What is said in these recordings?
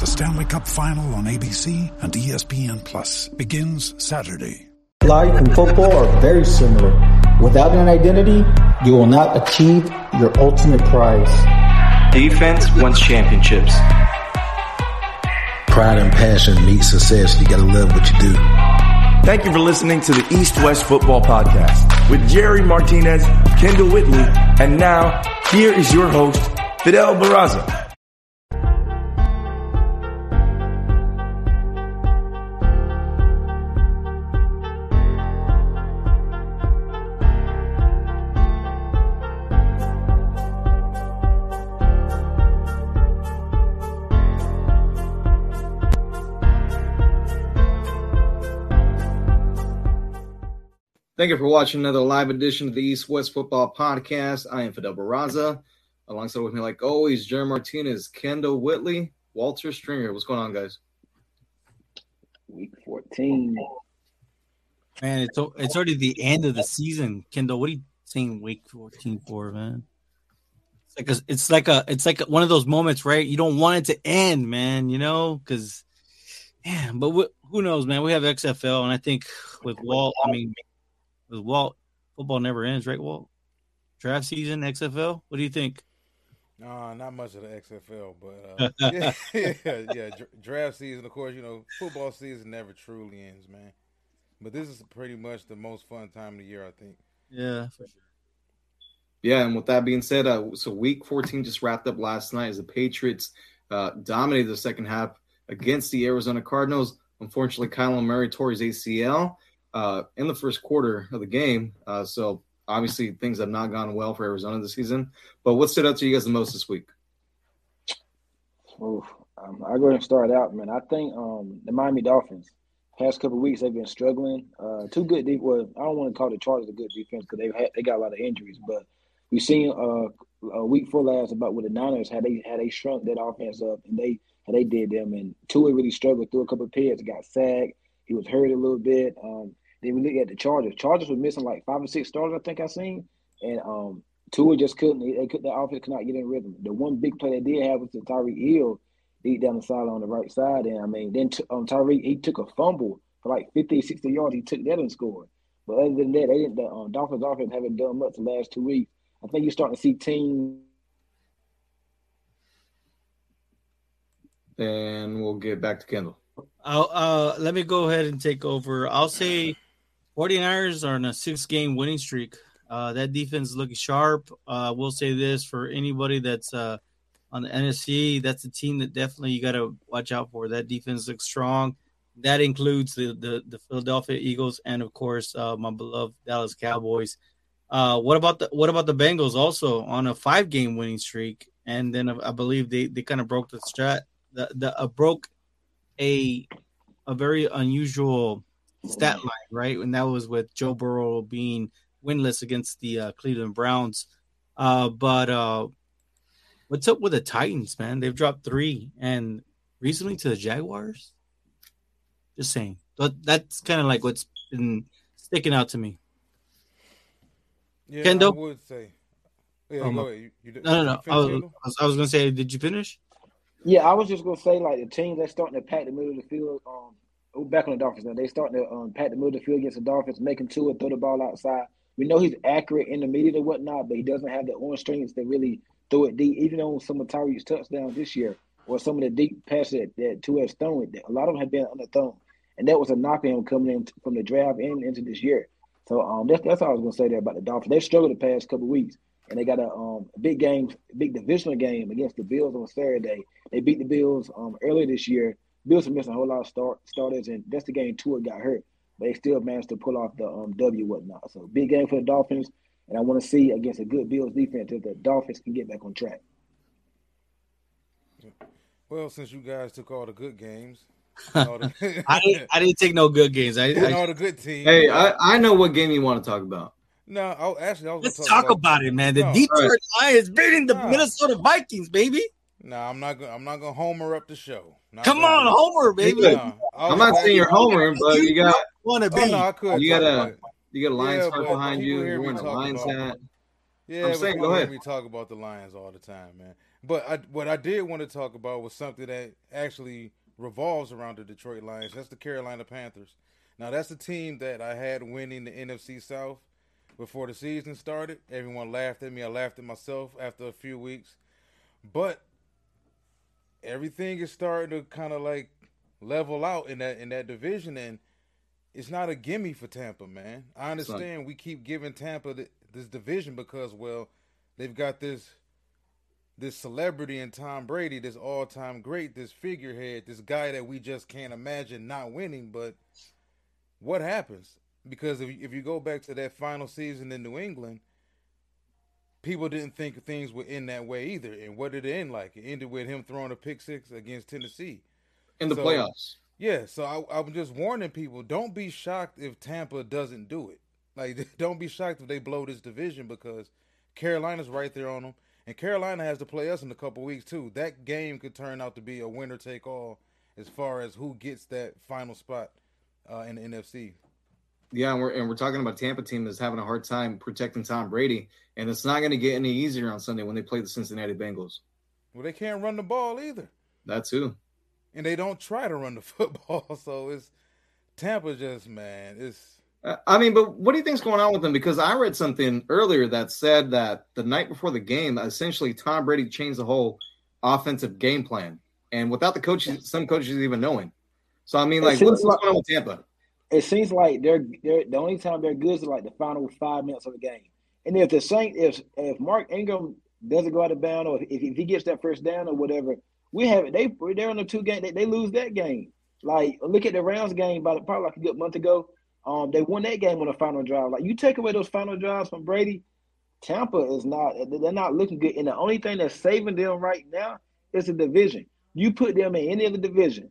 The Stanley Cup Final on ABC and ESPN Plus begins Saturday. Life and football are very similar. Without an identity, you will not achieve your ultimate prize. Defense wins championships. Pride and passion meet success. You gotta love what you do. Thank you for listening to the East West Football Podcast with Jerry Martinez, Kendall Whitley, and now here is your host, Fidel Barraza. Thank you for watching another live edition of the East West Football Podcast. I am Fidel Barraza. Alongside with me, like always, Jerry Martinez, Kendall Whitley, Walter Stringer. What's going on, guys? Week 14. Man, it's it's already the end of the season. Kendall, what are you saying week 14 for, man? It's like a, it's like a it's like one of those moments, right? You don't want it to end, man, you know, because man, but wh- who knows, man? We have XFL, and I think with Walt, I mean, with Walt, football never ends, right, Walt? Draft season, XFL. What do you think? No, not much of the XFL, but uh, yeah, yeah, yeah. Draft season, of course, you know, football season never truly ends, man. But this is pretty much the most fun time of the year, I think. Yeah, for sure. Yeah, and with that being said, uh, so week 14 just wrapped up last night as the Patriots uh, dominated the second half against the Arizona Cardinals. Unfortunately, Kyler Murray tore his ACL uh, in the first quarter of the game. Uh, so obviously, things have not gone well for Arizona this season. But what stood out to you guys the most this week? Oof. Um, I go ahead and start out, man. I think um, the Miami Dolphins, past couple weeks, they've been struggling. Uh, two good deep. Well, I don't want to call the Chargers a good defense because they've had they got a lot of injuries. But we've seen uh, a week four last about with the Niners how they how they shrunk that offense up and they how they did them. And Tua really struggled through a couple of picks, got sacked. He was hurt a little bit. Um, then we look at the Chargers. Chargers were missing like five or six starters, I think I seen, and um, Tua just couldn't. They could. The offense could not get in rhythm. The one big play they did have was the Tyreek Hill deep down the sideline on the right side, and I mean, then t- um, Tyreek he took a fumble for like 50, 60 yards. He took that and scored. But other than that, they didn't. The um, Dolphins offense haven't done much the last two weeks. I think you're starting to see teams. And we'll get back to Kendall. I'll, uh, let me go ahead and take over. I'll say 49ers are on a six game winning streak. Uh, that defense looking sharp. Uh, we'll say this for anybody that's uh, on the NFC, that's a team that definitely you got to watch out for. That defense looks strong. That includes the, the, the Philadelphia Eagles and, of course, uh, my beloved Dallas Cowboys. Uh, what about the what about the Bengals also on a five game winning streak? And then I believe they, they kind of broke the strat the the uh, broke a a very unusual stat line, right? And that was with Joe Burrow being winless against the uh, Cleveland Browns. Uh, but uh, what's up with the Titans, man? They've dropped three, and recently to the Jaguars. Just saying, but that's kind of like what's been sticking out to me. Yeah, Kendall? I would say. Yeah, Um, go ahead. You, you, No, no, no. I was, I was, gonna say, did you finish? Yeah, I was just gonna say like the teams that's starting to pack the middle of the field. Um, we're back on the Dolphins now. They starting to um, pack the middle of the field against the Dolphins, making Tua throw the ball outside. We know he's accurate in the medium and whatnot, but he doesn't have the arm strength to really throw it deep. Even on some of Tyreek's touchdowns this year, or some of the deep passes that, that Tua has thrown, a lot of them have been underthrown, and that was a knock on him coming in from the draft and into this year. So um, that's that's all I was gonna say there about the Dolphins. They struggled the past couple weeks, and they got a um big game, big divisional game against the Bills on Saturday. They beat the Bills um earlier this year. Bills are missing a whole lot of start starters, and that's the game Tua got hurt, but they still managed to pull off the um W whatnot. So big game for the Dolphins, and I want to see against a good Bills defense if the Dolphins can get back on track. Well, since you guys took all the good games, the, I didn't. I didn't take no good games. I, I all the good teams. Hey, I, I know what game you want to talk about. No, I, actually, I was let's talk, talk about, about, it, man. The no, Detroit right. Lions beating the no. Minnesota Vikings, baby. No, I'm not gonna. I'm not gonna homer up the show. Not Come on, homer, baby. No, oh, I'm not saying you're homer, but you got want to be. Oh, no, I could. You got a you got a Lions yeah, behind you. You're wearing a Lions hat. Yeah, I'm saying, go ahead. We talk about the Lions all the time, man. But I, what I did want to talk about was something that actually revolves around the Detroit Lions. That's the Carolina Panthers. Now, that's the team that I had winning the NFC South before the season started. Everyone laughed at me. I laughed at myself after a few weeks. But everything is starting to kind of like level out in that in that division and it's not a gimme for Tampa, man. I understand we keep giving Tampa the, this division because well, they've got this this celebrity and Tom Brady, this all-time great, this figurehead, this guy that we just can't imagine not winning, but what happens? Because if if you go back to that final season in New England, people didn't think things would end that way either. And what did it end like? It ended with him throwing a pick six against Tennessee in the so, playoffs. Yeah, so I, I'm just warning people: don't be shocked if Tampa doesn't do it. Like, don't be shocked if they blow this division because Carolina's right there on them, and Carolina has to play us in a couple weeks too. That game could turn out to be a winner take all as far as who gets that final spot uh, in the NFC. Yeah, and we're and we're talking about Tampa team that's having a hard time protecting Tom Brady, and it's not going to get any easier on Sunday when they play the Cincinnati Bengals. Well, they can't run the ball either. That too. And they don't try to run the football, so it's Tampa. Just man, it's. Uh, I mean, but what do you think's going on with them? Because I read something earlier that said that the night before the game, essentially Tom Brady changed the whole offensive game plan, and without the coaches, some coaches even knowing. So I mean, like, what's going on with Tampa? It seems like they're they're the only time they're good is like the final five minutes of the game. And if the Saint if if Mark Ingram doesn't go out of bounds or if, if he gets that first down or whatever, we have they they're on the two game they, they lose that game. Like look at the Rams game about probably like a good month ago. Um, they won that game on the final drive. Like you take away those final drives from Brady, Tampa is not they're not looking good. And the only thing that's saving them right now is the division. You put them in any other division,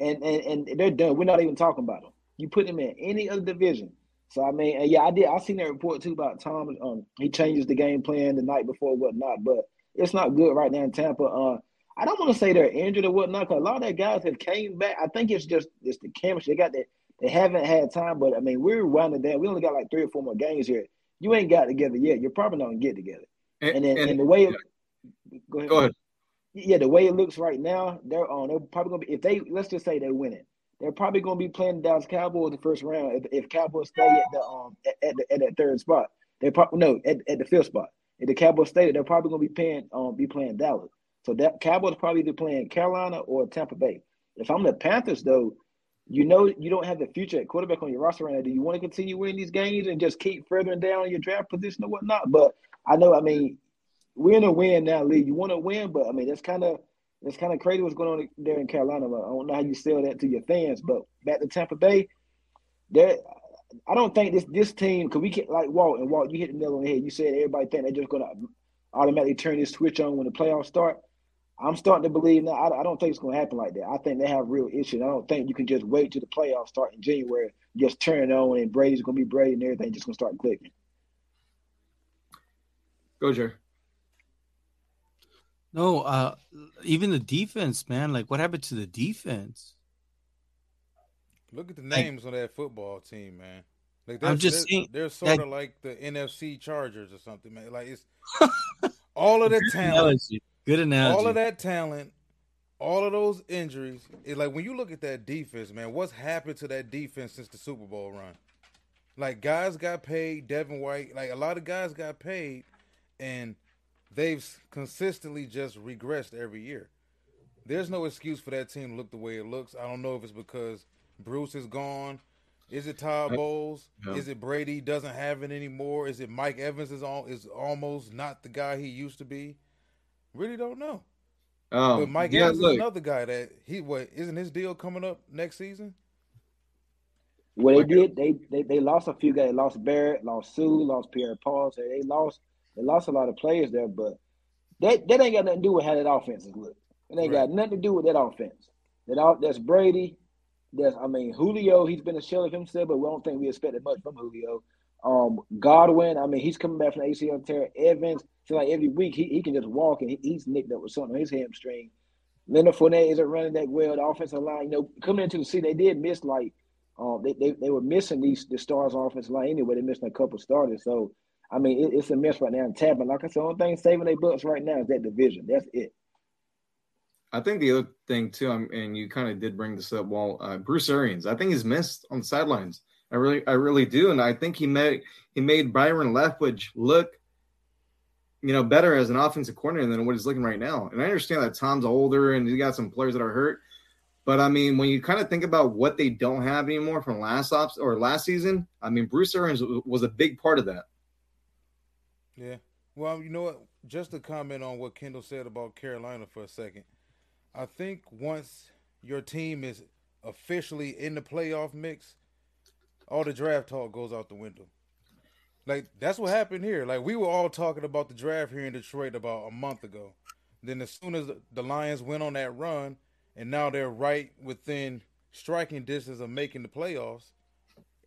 and and, and they're done. We're not even talking about them. You put him in any other division. So I mean, yeah, I did. I seen that report too about Tom. Um, he changes the game plan the night before, whatnot. But it's not good right now in Tampa. Uh, I don't want to say they're injured or whatnot because a lot of that guys have came back. I think it's just it's the chemistry. They got that. They haven't had time, but I mean, we're winding down. We only got like three or four more games here. You ain't got together yet. You're probably not gonna get together. And, and then and, and the way, it, go ahead. Go ahead. Yeah, the way it looks right now, they're on. They're probably gonna be if they let's just say they win it they're probably going to be playing Dallas Cowboys the first round if, if Cowboys stay at the um at, at, the, at that third spot. They probably no at, at the fifth spot. If the Cowboys stay, they're probably going to be playing um be playing Dallas. So that Cowboys probably be playing Carolina or Tampa Bay. If I'm the Panthers though, you know you don't have the future at quarterback on your roster right now. Do you want to continue winning these games and just keep furthering down your draft position or whatnot? But I know, I mean, we're in a win now, Lee. You want to win, but I mean that's kind of it's kind of crazy what's going on there in Carolina. I don't know how you sell that to your fans, but back to Tampa Bay, there. I don't think this this team because we can't like Walt and Walt. You hit the nail on the head. You said everybody think they're just gonna automatically turn this switch on when the playoffs start. I'm starting to believe now. I, I don't think it's going to happen like that. I think they have real issues. I don't think you can just wait till the playoffs start in January, just turn it on, and Brady's going to be Brady, and everything just going to start clicking. Go, Jerry. No, uh, even the defense, man. Like, what happened to the defense? Look at the names like, on that football team, man. Like I'm just they're, saying, they're sort of like the NFC Chargers or something, man. Like it's all of the talent, analogy. good analogy. All of that talent, all of those injuries. It's like when you look at that defense, man. What's happened to that defense since the Super Bowl run? Like guys got paid. Devin White, like a lot of guys got paid, and they've consistently just regressed every year. There's no excuse for that team to look the way it looks. I don't know if it's because Bruce is gone. Is it Todd Bowles? Yeah. Is it Brady doesn't have it anymore? Is it Mike Evans is all is almost not the guy he used to be? Really don't know. Um, but Mike yeah, Evans look. is another guy that he what isn't his deal coming up next season? Well, they did. They, they they lost a few guys. They lost Barrett, lost Suh, lost Pierre Paul. So they lost they lost a lot of players there, but that that ain't got nothing to do with how that offense is look. It ain't right. got nothing to do with that offense. That all that's Brady, Yes, I mean Julio, he's been a shell of himself, but we don't think we expected much from Julio. Um, Godwin, I mean, he's coming back from the ACL tear. Evans, so like every week he, he can just walk and he, he's nicked up with something on his hamstring. Leonard Fournette isn't running that well. The offensive line, you know, coming into the season, they did miss like um, they, they they were missing these the stars offensive line anyway. They missed a couple starters, so I mean it, it's a mess right now in Tampa. Like I said, the only thing saving their books right now is that division. That's it. I think the other thing too, and you kind of did bring this up. Well, uh, Bruce Arians, I think he's missed on the sidelines. I really, I really do, and I think he made he made Byron Leftwich look, you know, better as an offensive coordinator than what he's looking right now. And I understand that Tom's older and he got some players that are hurt, but I mean, when you kind of think about what they don't have anymore from last ops or last season, I mean, Bruce Arians was a big part of that. Yeah. Well, you know what? Just to comment on what Kendall said about Carolina for a second. I think once your team is officially in the playoff mix, all the draft talk goes out the window. Like that's what happened here. Like we were all talking about the draft here in Detroit about a month ago. Then as soon as the Lions went on that run, and now they're right within striking distance of making the playoffs.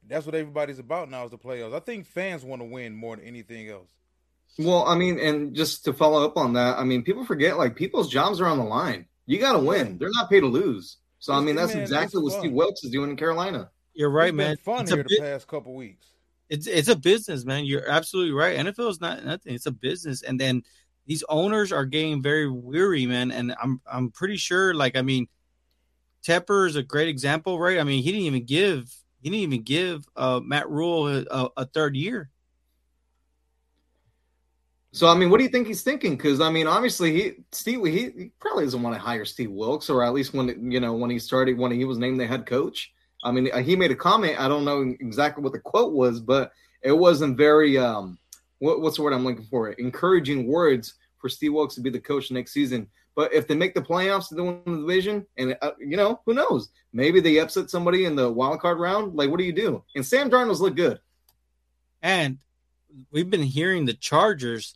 That's what everybody's about now is the playoffs. I think fans want to win more than anything else. Well, I mean, and just to follow up on that, I mean, people forget like people's jobs are on the line. You got to win. They're not paid to lose. So I mean, that's man, exactly what fun. Steve Wilks is doing in Carolina. You're right, man. fun it's here the past couple weeks. It's it's a business, man. You're absolutely right. NFL is not nothing. It's a business, and then these owners are getting very weary, man. And I'm I'm pretty sure, like, I mean, Tepper is a great example, right? I mean, he didn't even give he didn't even give uh, Matt Rhule a, a, third year. So I mean, what do you think he's thinking? Because I mean, obviously he Steve he, he, probably doesn't want to hire Steve Wilks, or at least when you know when he started when he was named the head coach. I mean, he made a comment. I don't know exactly what the quote was, but it wasn't very um, what, what's the word I'm looking for? Encouraging words for Steve Wilks to be the coach next season. But if they make the playoffs to win the division, and uh, you know who knows, maybe they upset somebody in the wild card round. Like, what do you do? And Sam Darnold's look good. And we've been hearing the Chargers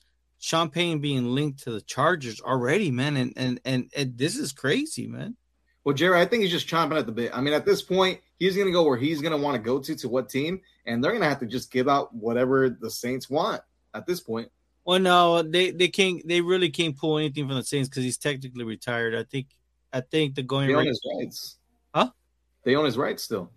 Payton being linked to the Chargers already, man, and and and, and this is crazy, man. Well, Jerry, I think he's just chomping at the bit. I mean, at this point, he's going to go where he's going to want to go to to what team, and they're going to have to just give out whatever the Saints want at this point. Well, no, they they can't. They really can't pull anything from the Saints because he's technically retired. I think. I think the going they own his rights. Huh? They own his rights still.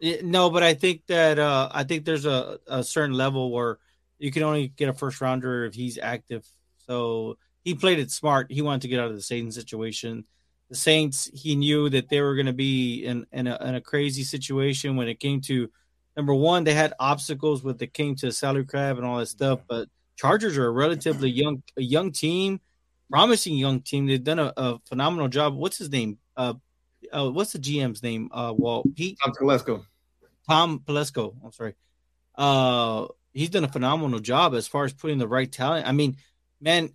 Yeah, no, but I think that uh I think there's a, a certain level where you can only get a first rounder if he's active. So he played it smart. He wanted to get out of the Satan situation. The Saints, he knew that they were going to be in in a, in a crazy situation when it came to number one. They had obstacles with the came to salary cap and all that stuff. But Chargers are a relatively young a young team, promising young team. They've done a, a phenomenal job. What's his name? Uh, uh, what's the GM's name? Uh, well, Pete Tom Telesco. Tom Telesco. I'm sorry. Uh, he's done a phenomenal job as far as putting the right talent. I mean, man,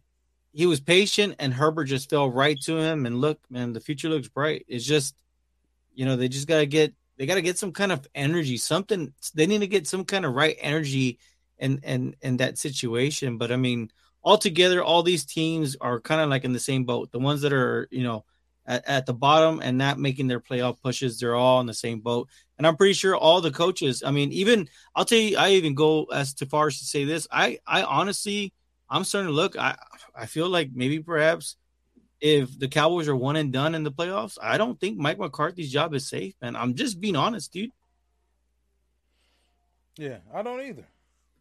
he was patient and Herbert just fell right to him. And look, man, the future looks bright. It's just, you know, they just got to get, they got to get some kind of energy, something. They need to get some kind of right energy and and in that situation. But I mean, altogether, all these teams are kind of like in the same boat. The ones that are, you know, at, at the bottom and not making their playoff pushes, they're all in the same boat. And I'm pretty sure all the coaches, I mean, even I'll tell you, I even go as to far as to say this. I, I honestly, I'm starting to look. I, I feel like maybe perhaps if the Cowboys are one and done in the playoffs, I don't think Mike McCarthy's job is safe. And I'm just being honest, dude. Yeah, I don't either.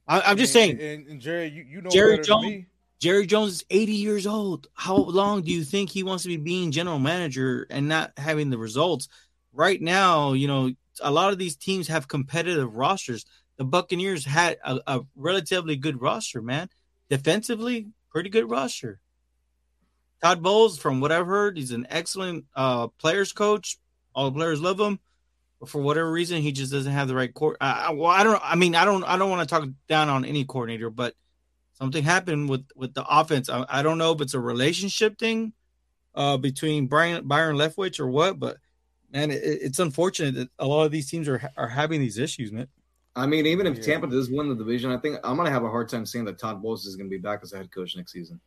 I, am just saying. And, and, Jerry, you, you know Jerry Jones. Jerry Jones is 80 years old. How long do you think he wants to be being general manager and not having the results? Right now, you know, a lot of these teams have competitive rosters. The Buccaneers had a, a relatively good roster, man. Defensively, pretty good roster. Todd Bowles, from what I've heard, he's an excellent uh, players coach. All the players love him, but for whatever reason, he just doesn't have the right court. Uh, well, I don't. I mean, I don't. I don't want to talk down on any coordinator, but something happened with with the offense. I, I don't know if it's a relationship thing uh, between Brian Byron Leftwich or what, but man, it, it's unfortunate that a lot of these teams are are having these issues, man. I mean, even if yeah. Tampa does win the division, I think I'm gonna have a hard time saying that Todd Bowles is gonna be back as a head coach next season.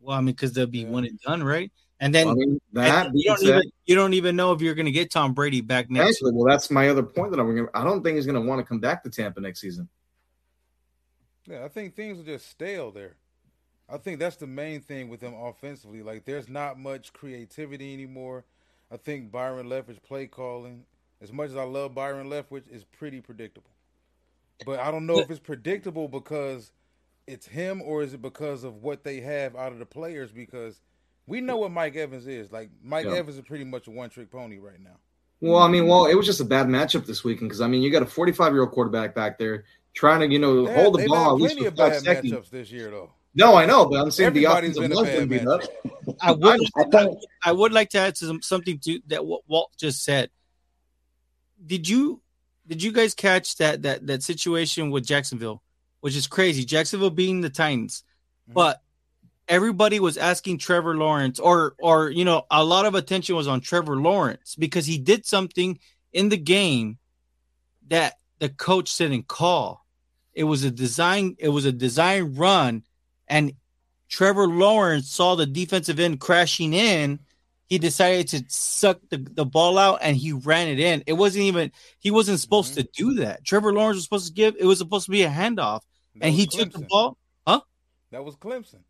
Well, I mean, because they'll be yeah. one and done, right? And then I mean, that and you don't said, even you don't even know if you're going to get Tom Brady back next. Actually, well, that's my other point that I'm going. to I don't think he's going to want to come back to Tampa next season. Yeah, I think things are just stale there. I think that's the main thing with them offensively. Like, there's not much creativity anymore. I think Byron Leftwich play calling, as much as I love Byron Leftwich, is pretty predictable. But I don't know if it's predictable because it's him or is it because of what they have out of the players? Because we know what Mike Evans is. Like Mike yeah. Evans is pretty much a one trick pony right now. Well, I mean, well, it was just a bad matchup this weekend because I mean, you got a 45 year old quarterback back there trying to, you know, they hold the ball at least for five seconds. matchups this year, though. No, I know, but I'm saying Everybody's the offensive been line I would, I, I would like to add some, something to that what Walt just said. Did you did you guys catch that that that situation with Jacksonville, which is crazy? Jacksonville being the Titans, mm-hmm. but everybody was asking Trevor Lawrence, or or you know, a lot of attention was on Trevor Lawrence because he did something in the game that the coach didn't call. It was a design. It was a design run, and Trevor Lawrence saw the defensive end crashing in. He decided to suck the, the ball out and he ran it in. It wasn't even he wasn't supposed mm-hmm. to do that. Trevor Lawrence was supposed to give it was supposed to be a handoff, that and he Clemson. took the ball. Huh? That was Clemson.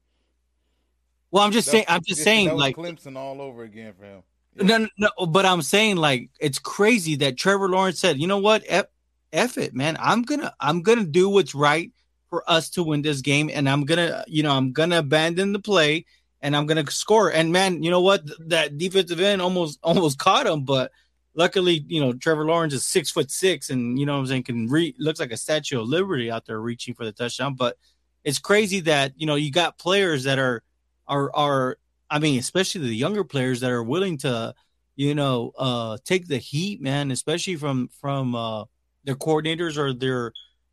Well, I'm just saying. I'm just saying, like Clemson all over again for him. Yeah. No, no, no, but I'm saying like it's crazy that Trevor Lawrence said, you know what, F, F it, man. I'm gonna, I'm gonna do what's right for us to win this game, and I'm gonna, you know, I'm gonna abandon the play and I'm gonna score. And man, you know what? That defensive end almost, almost caught him, but luckily, you know, Trevor Lawrence is six foot six, and you know, I'm saying can re looks like a Statue of Liberty out there reaching for the touchdown. But it's crazy that you know you got players that are are are I mean, especially the younger players that are willing to, you know, uh take the heat, man, especially from from uh their coordinators or their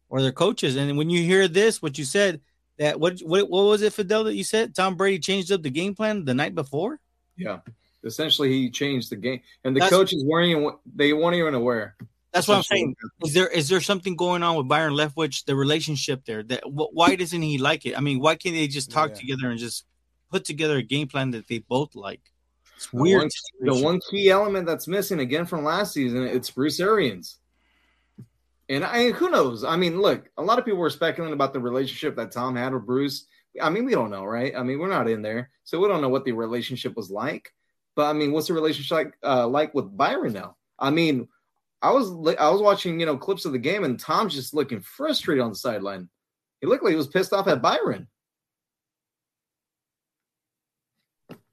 or their coaches. And when you hear this, what you said that what what what was it, Fidel, that you said Tom Brady changed up the game plan the night before? Yeah, essentially he changed the game, and the that's, coaches weren't even they weren't even aware. That's what I'm saying. Is there is there something going on with Byron Leftwich, the relationship there? That why doesn't he like it? I mean, why can't they just talk yeah. together and just put together a game plan that they both like. It's weird. The one, the one key element that's missing again from last season, it's Bruce Arians. And I who knows? I mean, look, a lot of people were speculating about the relationship that Tom had with Bruce. I mean, we don't know, right? I mean, we're not in there, so we don't know what the relationship was like. But I mean, what's the relationship like, uh, like with Byron now? I mean, I was I was watching you know clips of the game, and Tom's just looking frustrated on the sideline. He looked like he was pissed off at Byron.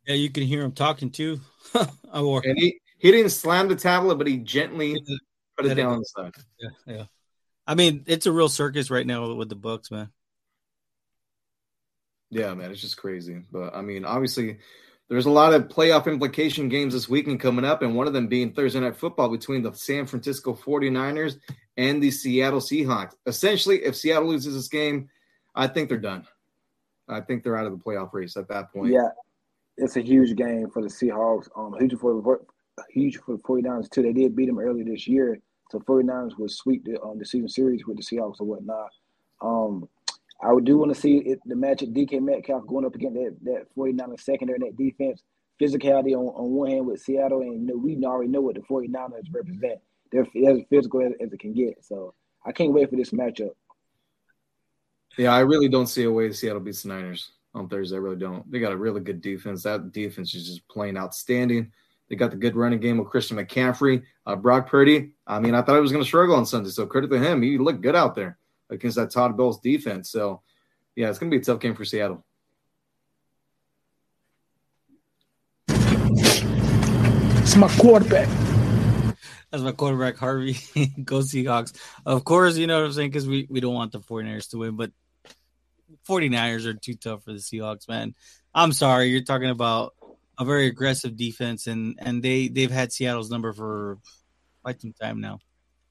Yeah, you can hear him talking too. or, and he, he didn't slam the tablet, but he gently put it down on the side. Yeah, yeah. I mean, it's a real circus right now with the books, man. Yeah, man, it's just crazy. But I mean, obviously, there's a lot of playoff implication games this weekend coming up, and one of them being Thursday night football between the San Francisco 49ers and the Seattle Seahawks. Essentially, if Seattle loses this game, I think they're done. I think they're out of the playoff race at that point. Yeah, it's a huge game for the Seahawks. Um, huge for huge for the 49ers too. They did beat them earlier this year. So 49ers would sweep the um, the season series with the Seahawks or whatnot. Um, I would do want to see it, the match at DK Metcalf going up against that, that 49ers secondary and that defense. Physicality on, on one hand with Seattle, and you know, we already know what the 49ers represent. They're as physical as, as it can get. So I can't wait for this matchup. Yeah, I really don't see a way Seattle beats the Niners on Thursday. I really don't. They got a really good defense. That defense is just playing outstanding. They got the good running game with Christian McCaffrey, uh, Brock Purdy. I mean, I thought he was going to struggle on Sunday, so credit to him. He looked good out there against that Todd Bowles defense. So, yeah, it's going to be a tough game for Seattle. It's my quarterback. That's my quarterback, Harvey. Go Seahawks. Of course, you know what I'm saying? Because we, we don't want the 49ers to win, but 49ers are too tough for the Seahawks, man. I'm sorry. You're talking about a very aggressive defense, and and they they've had Seattle's number for quite some time now.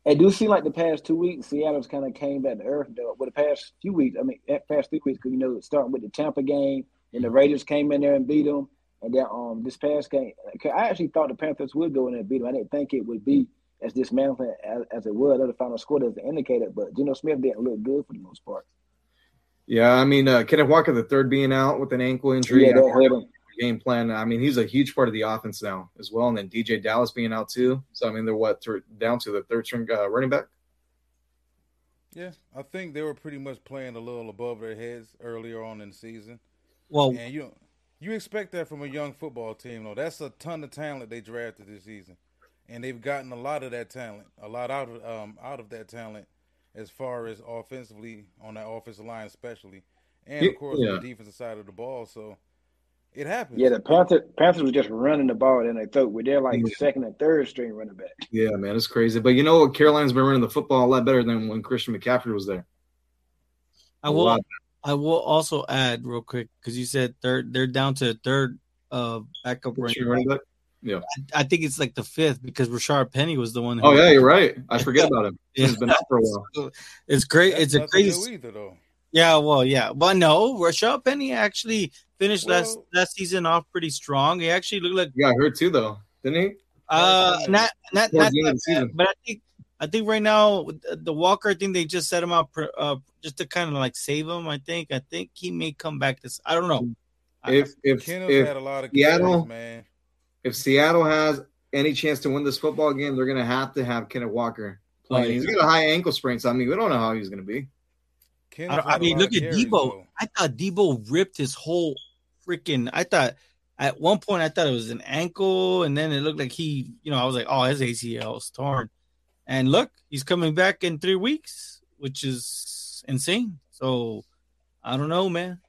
It do seem like the past two weeks, Seattle's kind of came back to earth. Though, but the past few weeks, I mean, past three weeks, because you know, starting with the Tampa game, and the Raiders came in there and beat them, and then um this past game, I actually thought the Panthers would go in and beat them. I didn't think it would be as dismantling as, as it was. The final score doesn't indicate it, but Geno Smith didn't look good for the most part. Yeah, I mean, uh, Kenneth Walker, the third being out with an ankle injury. Yeah, that hurt him. Game plan. I mean, he's a huge part of the offense now as well. And then DJ Dallas being out too. So I mean, they're what th- down to the third string uh, running back. Yeah, I think they were pretty much playing a little above their heads earlier on in the season. Well, and you you expect that from a young football team, though. That's a ton of talent they drafted this season, and they've gotten a lot of that talent, a lot out of um, out of that talent, as far as offensively on that offensive line, especially, and of course Yeah. on the defensive side of the ball. So it happens. Yeah, the Panthers Panthers was just running the ball in their throat with their like Yeah. second and third string running back. Yeah, man, it's crazy. But you know what? Carolina's been running the football a lot better than when Christian McCaffrey was there. I A will. lot. I will also add real quick because you said third. They're down to third uh backup Christian running running back. back. Yeah. I, I think it's like the fifth because Rashaad Penny was the one. Who, Oh yeah, you're right. I forget about him. Yeah. He's been out for a while. It's great. That's it's a crazy. either, though. Yeah, well, yeah, but no, Rashaad Penny actually finished last Well- last season off pretty strong. He actually looked like yeah, got hurt too, though, didn't he? uh not not not the end of that bad, but I think I think right now the- the Walker, I think they just set him up uh, just to kind of like save him. I think I think he may come back this. I don't know. If if Kenneth if had a lot of Seattle- carries, man. if Seattle has any chance to win this football game, they're gonna have to have Kenneth Walker playing. Oh, yeah. He's got a high ankle sprain, so I mean, we don't know how he's gonna be. I, I mean, look at carries, Debo. though. I thought Debo ripped his whole freaking. I thought at one point I thought it was an ankle, and then it looked like he, you know, I was like, oh, his ACL is torn. And look, he's coming back in three weeks, which is insane. So I don't know, man.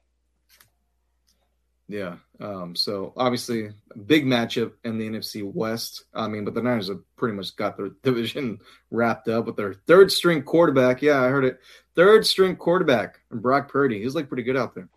Yeah. Um, so obviously big matchup in the NFC West. I mean, but the Niners have pretty much got their division wrapped up with their third string quarterback. Yeah, I heard it. Third string quarterback and Brock Purdy. He's like pretty good out there.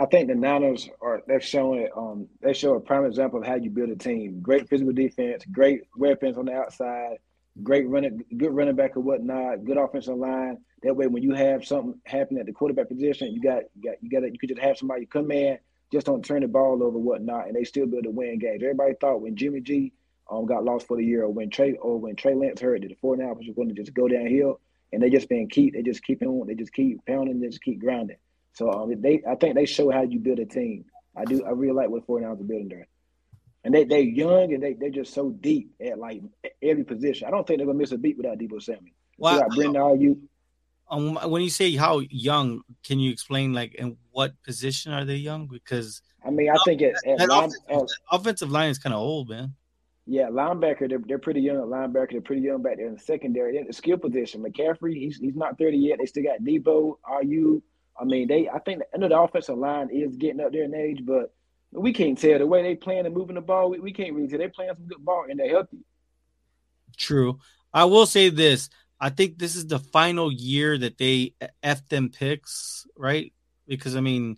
I think the Niners are they've shown it. Um, they show a prime example of how you build a team. Great physical defense, great weapons on the outside, great running, good running back or whatnot, good offensive line. That way, when you have something happen at the quarterback position, you got you got you got you could just have somebody come in, just don't turn the ball over, whatnot, and they still able to win games. Everybody thought when Jimmy G um got lost for the year, or when Trey or when Trey Lance hurt, that the 49ers was going to just go downhill, and they just been keep they just keep on, they just keep pounding, they just keep grinding. So um, they, I think they show how you build a team. I do, I really like what 49ers are building there. And they they're young and they they're just so deep at like every position. I don't think they're gonna miss a beat without Debo Samuel. Well, you got Brandon Aiyuk. Um, when you say how young, can you explain like in what position are they young? Because I mean, I think at, at that line, offensive, uh, offensive line is kind of old, man. yeah, linebacker, they're, they're pretty young linebacker. They're pretty young back there in the secondary. In the skill position, McCaffrey, he's he's not 30 yet. They still got Debo, Aiyuk. I mean, they I think the end of the offensive line is getting up there in age, but we can't tell the way they playing and moving the ball. We, we can't really tell. They're playing some good ball and they're healthy. True. I will say this. I think this is the final year that they f them picks, right? Because I mean,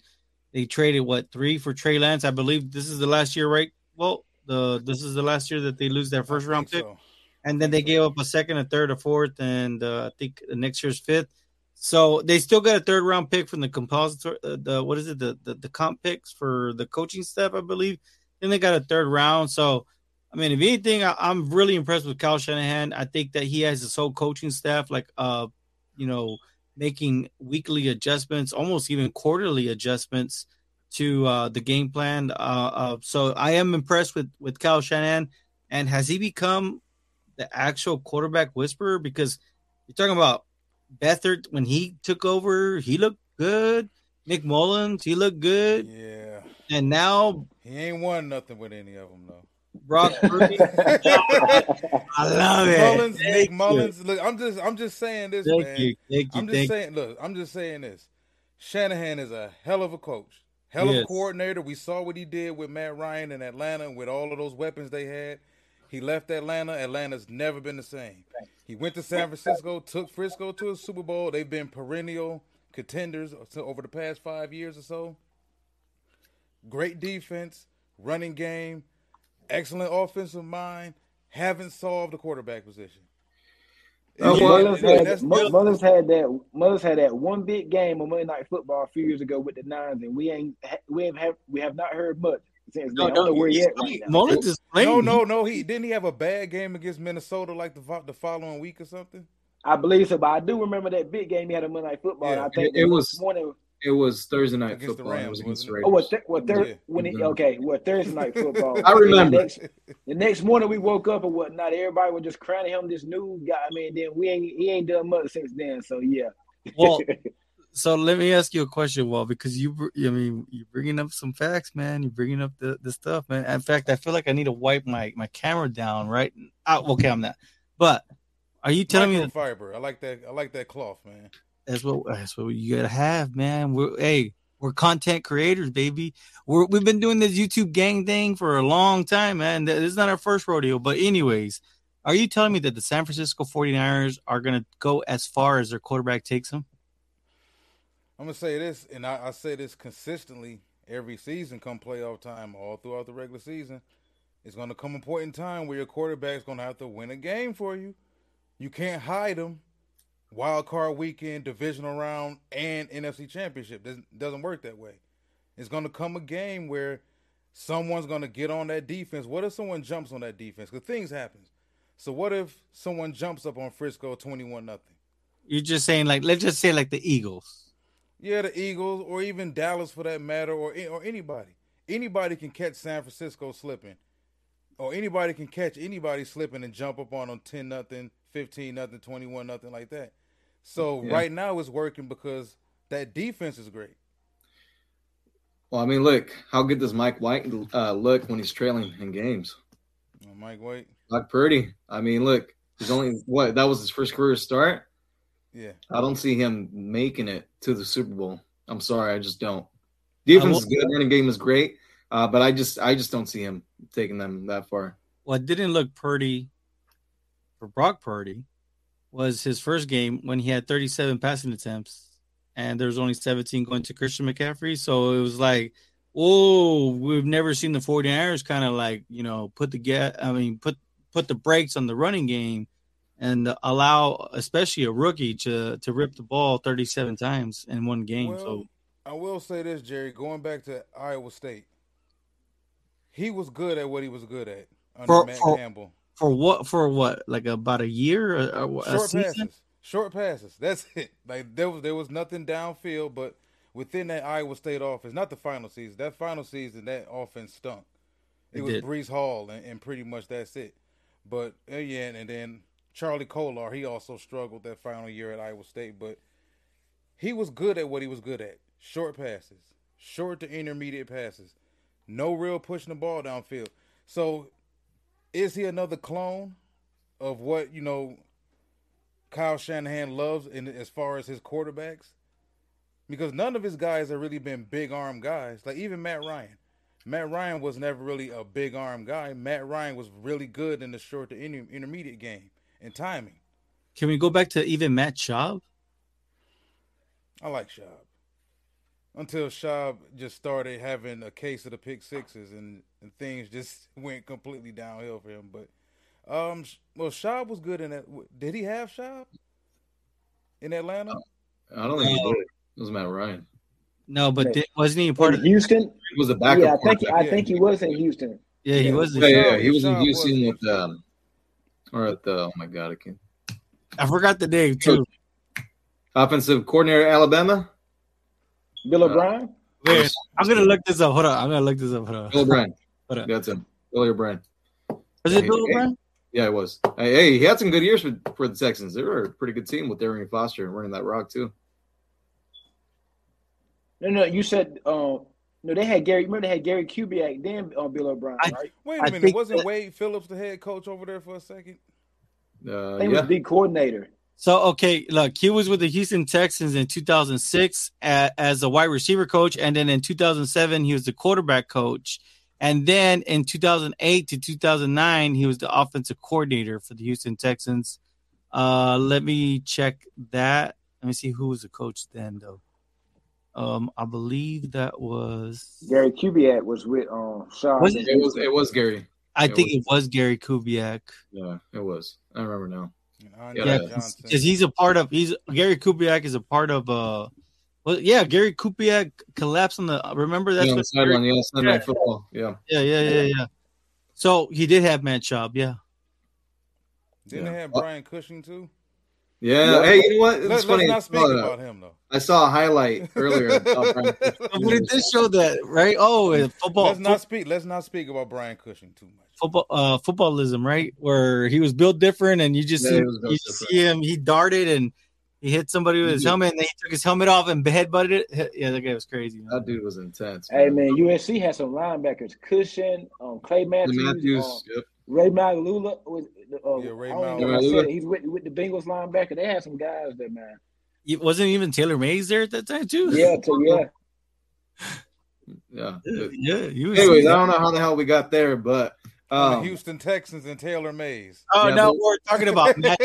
they traded what three for Trey Lance. I believe this is the last year, right? Well, the this is the last year that they lose their first round pick, So, and then they gave up a second, a third, a fourth, and uh, I think next year's fifth. So they still got a third round pick from the compositor. Uh, the what is it? The, the the comp picks for the coaching staff, I believe. Then they got a third round. So I mean, if anything, I, I'm really impressed with Kyle Shanahan. I think that he has his whole coaching staff, like uh, you know, making weekly adjustments, almost even quarterly adjustments to uh, the game plan. Uh, uh, so I am impressed with with Kyle Shanahan. And has he become the actual quarterback whisperer? Because you're talking about Beathard when he took over, he looked good. Nick Mullens, he looked good. yeah, And now he ain't won nothing with any of them though. Brock Purdy. I love it. Mullens, Thank Nick you. Mullens. Look, I'm just, I'm just saying this, Thank man. you. Thank you. I'm just Thank you. saying. Look, I'm just saying this. Shanahan is a hell of a coach, hell of a coordinator. We saw what he did with Matt Ryan in Atlanta with all of those weapons they had. He left Atlanta. Atlanta's never been the same. He went to San Francisco, took Frisco to a Super Bowl. They've been perennial contenders over the past five years or so. Great defense, running game, excellent offensive mind. Haven't solved the quarterback position. Oh, Mullens had, that's- Mu- Mullens had that. Mullens had that one big game on Monday Night Football a few years ago with the Nines, and we ain't we have, have we have not heard much since then. I don't know where he at right now. Mullens is playing. No, no, no. He didn't he have a bad game against Minnesota like the the following week or something. I believe so, but I do remember that big game he had on Monday Night Football. and I think it- it was- morning It was Thursday night Against the football. it was against the wasn't Raiders. Oh, what? Th- what? Thir- Yeah. When it, Mhm. okay, what Thursday night football? I remember. The next, the next morning we woke up and whatnot. Everybody was just crowning him this new guy. I mean, then we ain't he ain't done much since then. So yeah. Well, so let me ask you a question, well, because you, I mean, you're bringing up some facts, man. You're bringing up the, the stuff, man. In fact, I feel like I need to wipe my my camera down, right? Oh, okay, I'm not. But are you telling me that fiber? I like that. I like that cloth, man. that's what that's what you gotta have, man? We're hey, we're content creators, baby. We're we've been doing this YouTube gang thing for a long time, man. This is not our first rodeo. But anyways, are you telling me that the San Francisco 49ers are gonna go as far as their quarterback takes them? I'm gonna say this, and I, I say this consistently every season, come playoff time, all throughout the regular season. It's gonna come a point in time where your quarterback's gonna have to win a game for you. You can't hide them. Wild card weekend, divisional round, and NFC championship doesn't doesn't work that way. It's gonna come a game where someone's gonna get on that defense. What if someone jumps on that defense? Because things happen. So what if someone jumps up on Frisco twenty one nothing? You're just saying like let's just say like the Eagles. Yeah, the Eagles or even Dallas for that matter, or or anybody. Anybody can catch San Francisco slipping, or anybody can catch anybody slipping and jump up on them ten nothing, fifteen nothing, twenty one nothing like that. So Yeah. right now it's working because that defense is great. Well, I mean, look, how good does Mike White uh, look when he's trailing in games? Mike White, Like Purdy. I mean, look, he's only what that was his first career start. Yeah, I don't see him making it to the Super Bowl. I'm sorry, I just don't. Defense is good, running game is great, uh, but I just I just don't see him taking them that far. What didn't look pretty for Brock Purdy was his first game when he had 37 passing attempts and there was only 17 going to Christian McCaffrey. So it was like, oh, we've never seen the 49ers kind of like, you know, put the get I mean, put put the brakes on the running game and allow especially a rookie to to rip the ball 37 times in one game. Well, so I will say this, Jerry. Going back to Iowa State, he was good at what he was good at under For- Matt for- Campbell. for what for what like about a year or, or a short season? passes. Short passes. That's it. Like there was there was nothing downfield, but within that Iowa State offense, not the final season. That final season, that offense stunk. It, It was did. Breece Hall, and, and pretty much that's it. But uh, yeah, and then Charlie Kolar, he also struggled that final year at Iowa State, but he was good at what he was good at. Short passes, short to intermediate passes. No real pushing the ball downfield. So is he another clone of what, you know, Kyle Shanahan loves in as far as his quarterbacks? Because none of his guys have really been big arm guys. Like even Matt Ryan. Matt Ryan was never really a big arm guy. Matt Ryan was really good in the short to inter- intermediate game and timing. Can we go back to even Matt Schaub? I like Schaub. Until Schaub just started having a case of the pick sixes and, and things just went completely downhill for him. But um, well, Schaub was good in that. Did he have Schaub in Atlanta? I don't think he did. It was Matt Ryan. No, but Yeah. did, wasn't he part In of? Houston, He was a backup. yeah, I think quarterback. I think he was in Houston. Yeah, he Yeah. was. Yeah, yeah, he was in Houston was- with um, or at the oh my god, I can't. I forgot the name too. Offensive coordinator at Alabama, Bill Uh, O'Brien. Wait, I'm gonna look this up. Hold on, I'm gonna look this up. Hold on. Bill O'Brien. Hold on. That's him, Billy O'Brien. Was Yeah, it Bill he- O'Brien? Yeah, it was. Hey, hey, he had some good years for, for the Texans. They were a pretty good team with Darian Foster and running that rock too. No, no, you said uh, no. They had Gary. Remember they had Gary Kubiak, then on Bill O'Brien, I- Wait I a minute, think wasn't that- Wade Phillips the head coach over there for a second? Uh, he yeah, was the coordinator. So okay, look, he was with the Houston Texans in 2006 a- as a wide receiver coach, and then in 2007 he was the quarterback coach, and then in 2008 to 2009 he was the offensive coordinator for the Houston Texans. Uh, let me check that. Let me see who was the coach then, though. Um, I believe that was. Gary Kubiak was with um Schaub. Was it was it was Gary. I it think was- it was Gary Kubiak. Yeah, it was. I remember now. And Andre Yeah, Yeah, Johnson. because he's a part of. He's Gary Kubiak is a part of. uh Well, yeah, Gary Kubiak collapsed on the. Remember that's yeah, on the what. sideline, yeah, Sunday Yeah. football. Yeah, Yeah, yeah, yeah, yeah. So he did have Matt Schaub. Yeah, Didn't Yeah. they have Uh, Brian Cushing too? Yeah. Yeah. Hey, you know what? It's Let, us funny. not I speak saw, about him though. I saw a highlight earlier. of Brian Cushing. But it did show that, right? Oh, football, Let's not speak. Let's not speak about Brian Cushing too much. football, uh, footballism, right? Where he was built different, and you just Yeah, see, he was built you just see him. He darted and he hit somebody with his Yeah. helmet, and then he took his helmet off and headbutted it. Yeah, that guy was crazy. man. That dude was intense. Hey man, USC has some linebackers: Cushing, um, Clay The Matthews, Matthews. um, yep. Ray Malula was uh, Yeah, Ray I Malula. know if I said Malula. it. He's with with the Bengals linebacker. They had some guys there, man. It wasn't even Taylor Mays there at that time too. Yeah, so yeah. Yeah. yeah. He Anyways, I don't know how the hell we got there, but On the um, Houston Texans and Taylor Mays. Oh Yeah, no, but- we're talking about Matt-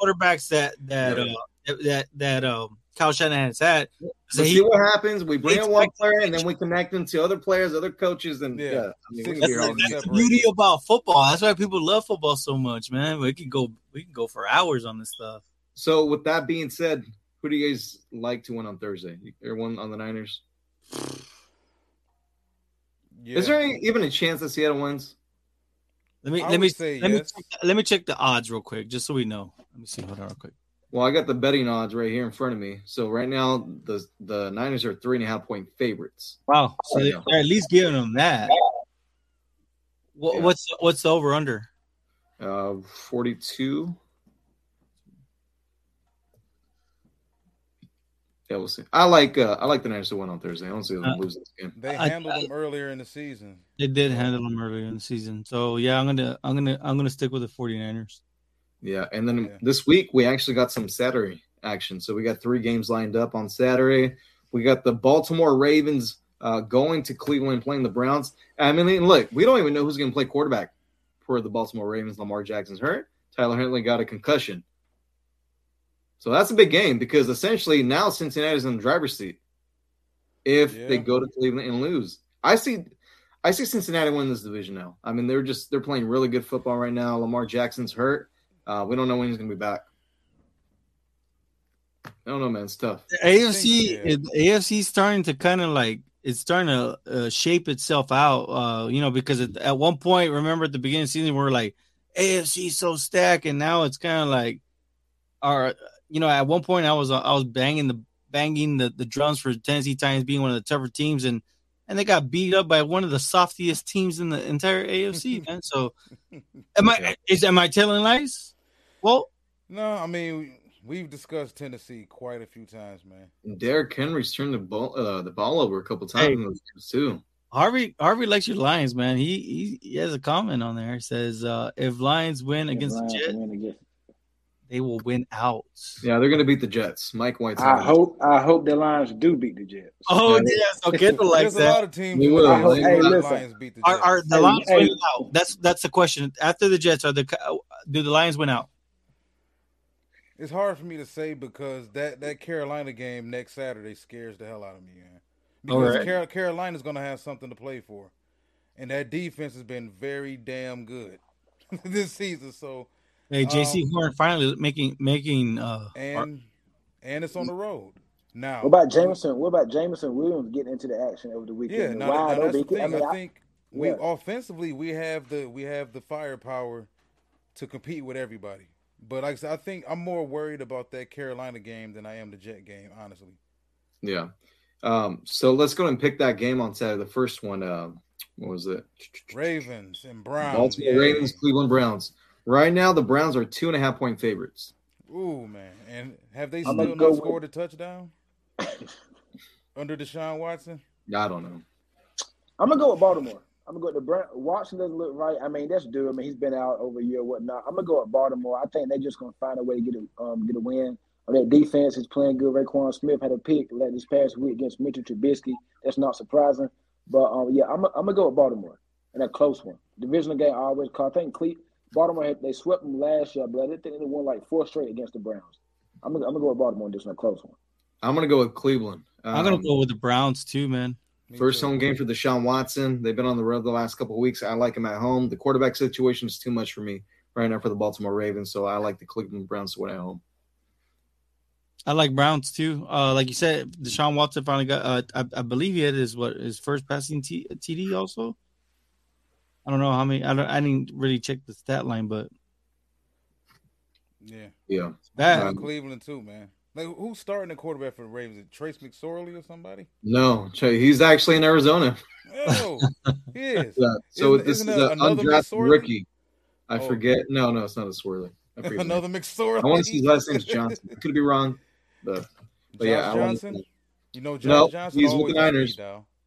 quarterbacks that that Yeah. uh, that that um Kyle Shanahan's had. So So see what happens. We bring It's in one player and then we connect them to other players, other coaches, and yeah, Yeah. I mean, we that's, be years all old. that's the beauty about football. That's why people love football so much, man. We can go we can go for hours on this stuff. So with that being said, who do you guys like to win on Thursday? Everyone on the Niners? Yeah. Is there any, even a chance that Seattle wins? Let me I let me say let me yes. check, let me check the odds real quick, just so we know. Let me see. Hold on, real quick. Well, I got the betting odds right here in front of me. So right now, the the Niners are three and a half point favorites. Wow, so they, Yeah. they're at least giving them that. What, Yeah. What's what's the over under? Uh, forty two. Yeah, we'll see. I like uh, I like the Niners to win on Thursday. I don't see them Uh, lose this game. They I- handled I- them earlier in the season. They did handle them earlier in the season, so yeah, I'm gonna I'm gonna I'm gonna stick with the 49ers. Yeah, and then Yeah. this week we actually got some Saturday action. So we got three games lined up on Saturday. We got the Baltimore Ravens uh, going to Cleveland playing the Browns. I mean, look, we don't even know who's going to play quarterback for the Baltimore Ravens. Lamar Jackson's hurt. Tyler Huntley got a concussion. So that's a big game because essentially now Cincinnati's in the driver's seat. If they go to Cleveland and lose, I see, I see Cincinnati win this division now. I mean, they're just they're playing really good football right now. Lamar Jackson's hurt. Uh, we don't know when he's going to be back. I don't know, man. It's tough. The AFC yeah. AFC starting to kind of like it's starting to uh, shape itself out. Uh, you know, because at, at one point, remember at the beginning of the season, we are like AFC so stacked, and now it's kind of like, our, you know, at one point I was I was banging the banging the, the drums for Tennessee Titans being one of the tougher teams, and and they got beat up by one of the softiest teams in the entire AFC, man. So, am I is am I telling lies? Well, No, I mean we've discussed Tennessee quite a few times, man. And Derrick Henry's turned the ball uh, the ball over a couple times Hey. in those games too. Harvey Harvey likes your Lions, man. He he, he has a comment on there. He says uh, if Lions win against the Jets, against- they will win out. Yeah, they're going to beat the Jets. Mike White's. I hope I hope the Lions do beat the Jets. Oh Yeah. yes, so Kendall likes There's a lot that. of teams We will. like Hey, the listen. Lions beat the Jets. are the Hey, Lions hey. winning out? That's that's the question. After the Jets, are the do the Lions win out? It's hard for me to say because that, that Carolina game next Saturday scares the hell out of me, man. Because Alright. Car- Carolina's going to have something to play for, and that defense has been very damn good this season. So Hey, Jaycee Um, Horn finally making making uh and and it's on the road now. What about Jameson? What about Jameson Williams getting into the action over the weekend? Yeah, And now, wide now that's the thing. I I, mean, I- think we yeah. offensively we have the we have the firepower to compete with everybody. But like I said, I think I'm more worried about that Carolina game than I am the Jet game, honestly. Yeah. Um, so let's go and pick that game on Saturday. The first one. Uh, what was it? Ravens and Browns. Baltimore yeah. Ravens, Cleveland Browns. Right now, the Browns are two and a half point favorites. Ooh man, and have they I'm still gonna go not with- scored a touchdown under Deshaun Watson? I don't know. I'm gonna go with Baltimore. I'm gonna go to the Brown. Watson doesn't look right. I mean, that's due. I mean, he's been out over a year, or whatnot. I'm gonna go with Baltimore. I think they're just gonna find a way to get a um, get a win. On that defense is playing good. Roquan Smith had a pick like this past week against Mitchell Trubisky. That's not surprising. But um, yeah, I'm, I'm gonna go with Baltimore in a close one. Divisional game I always call. I think Cle- Baltimore had, they swept them last year, but I think they won like four straight against the Browns. I'm gonna, I'm gonna go with Baltimore in this one, a close one. I'm gonna go with Cleveland. I'm gonna Um, go with the Browns too, man. Me First too. home game for Deshaun Watson. They've been on the road the last couple of weeks. I like him at home. The quarterback situation is too much for me right now for the Baltimore Ravens, so I like the Cleveland Browns to win at home. I like Browns too. Uh, like you said, Deshaun Watson finally got. Uh, I, I believe he had his what his first passing T, TD also. I don't know how many. I don't. I didn't really check the stat line, but Yeah, Yeah. Bad. Cleveland too, man. Like who's starting the quarterback for the Ravens? Trace McSorley or somebody? No, he's actually in Arizona. Oh, he is. Yeah. So Isn't- this isn't is an undrafted McSorley? rookie. I Oh. forget. No, no, it's not a swirly. I forget his name. Another McSorley. I want to see his last name's Johnson. I could be wrong, but but yeah, Josh I want Johnson. You know, Josh No, Johnson he's with the Niners.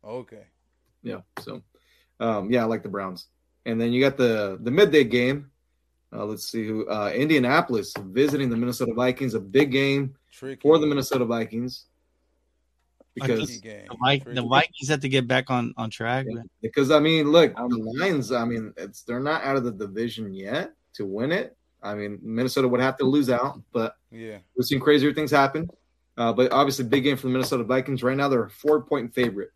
Okay. yeah. So um, yeah, I like the Browns. And then you got the the midday game. Uh, let's see who uh, Indianapolis visiting the Minnesota Vikings. A big game Tricky. for the Minnesota Vikings because The, Vi- the Vikings have to get back on on track. man. because I mean, look, the Lions. I mean, it's they're not out of the division yet to win it. I mean, Minnesota would have to lose out, but Yeah. we've seen crazier things happen. Uh, but obviously, big game for the Minnesota Vikings. Right now, they're a four point favorite.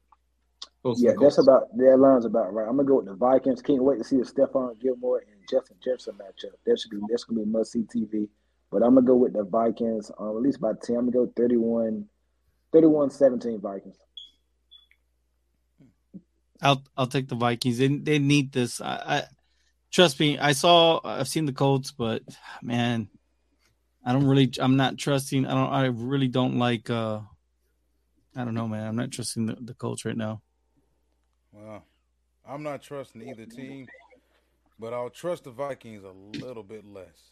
Yeah, that's about that line's about right. I'm gonna go with the Vikings. Can't wait to see the Stephon Gilmore and Justin Jefferson matchup. That should be that's gonna be must see TV. But I'm gonna go with the Vikings. Um, at least by ten. I'm gonna go 31, 31-17 Vikings. I'll I'll take the Vikings. They they need this. I, I trust me. I saw. I've seen the Colts, but man, I don't really. I'm not trusting. I don't. I really don't like. uh I don't know, man. I'm not trusting the, the Colts right now. Well, I'm not trusting either team, but I'll trust the Vikings a little bit less.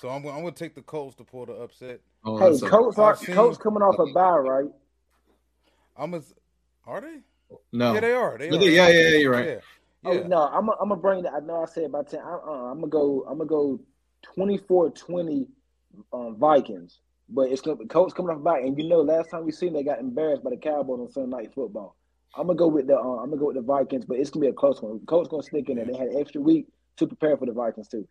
So I'm, I'm going to take the Colts to pull the upset. Oh, Hey, Colts are seen- Colts coming off a bye, right? I'm a, are they? no. Yeah, they are. They Yeah, are. yeah, yeah, yeah, you're right. Yeah. Oh no, I'm I'm gonna bring that. I know I said about ten. I, uh, I'm gonna go. I'm gonna go 24-20 um, Vikings. But it's gonna Colts coming off a back, and you know, last time we seen they got embarrassed by the Cowboys on Sunday Night Football. I'm gonna go with the. Uh, I'm gonna go with the Vikings, but it's gonna be a close one. Colts gonna stick in there. They had an extra week to prepare for the Vikings too.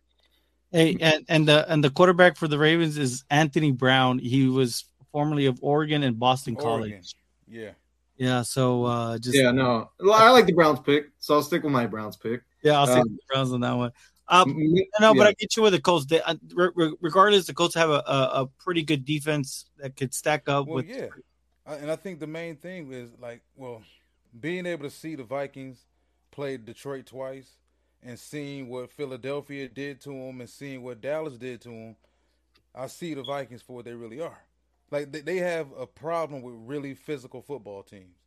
Hey, and, and the and the quarterback for the Ravens is Anthony Brown. He was formerly of Oregon and Boston Oregon. College. Yeah. Yeah, so uh just Yeah, no. I like the Browns pick, so I'll stick with my Browns pick. yeah, I'll take Um, the Browns on that one. Um, M- No, but yeah. I get you with the Colts. They, uh, re- re- regardless, the Colts have a, a, a pretty good defense that could stack up Well, with. yeah. I, and I think the main thing is like, well, being able to see the Vikings play Detroit twice and seeing what Philadelphia did to them and seeing what Dallas did to them, I see the Vikings for what they really are. Like they, have a problem with really physical football teams.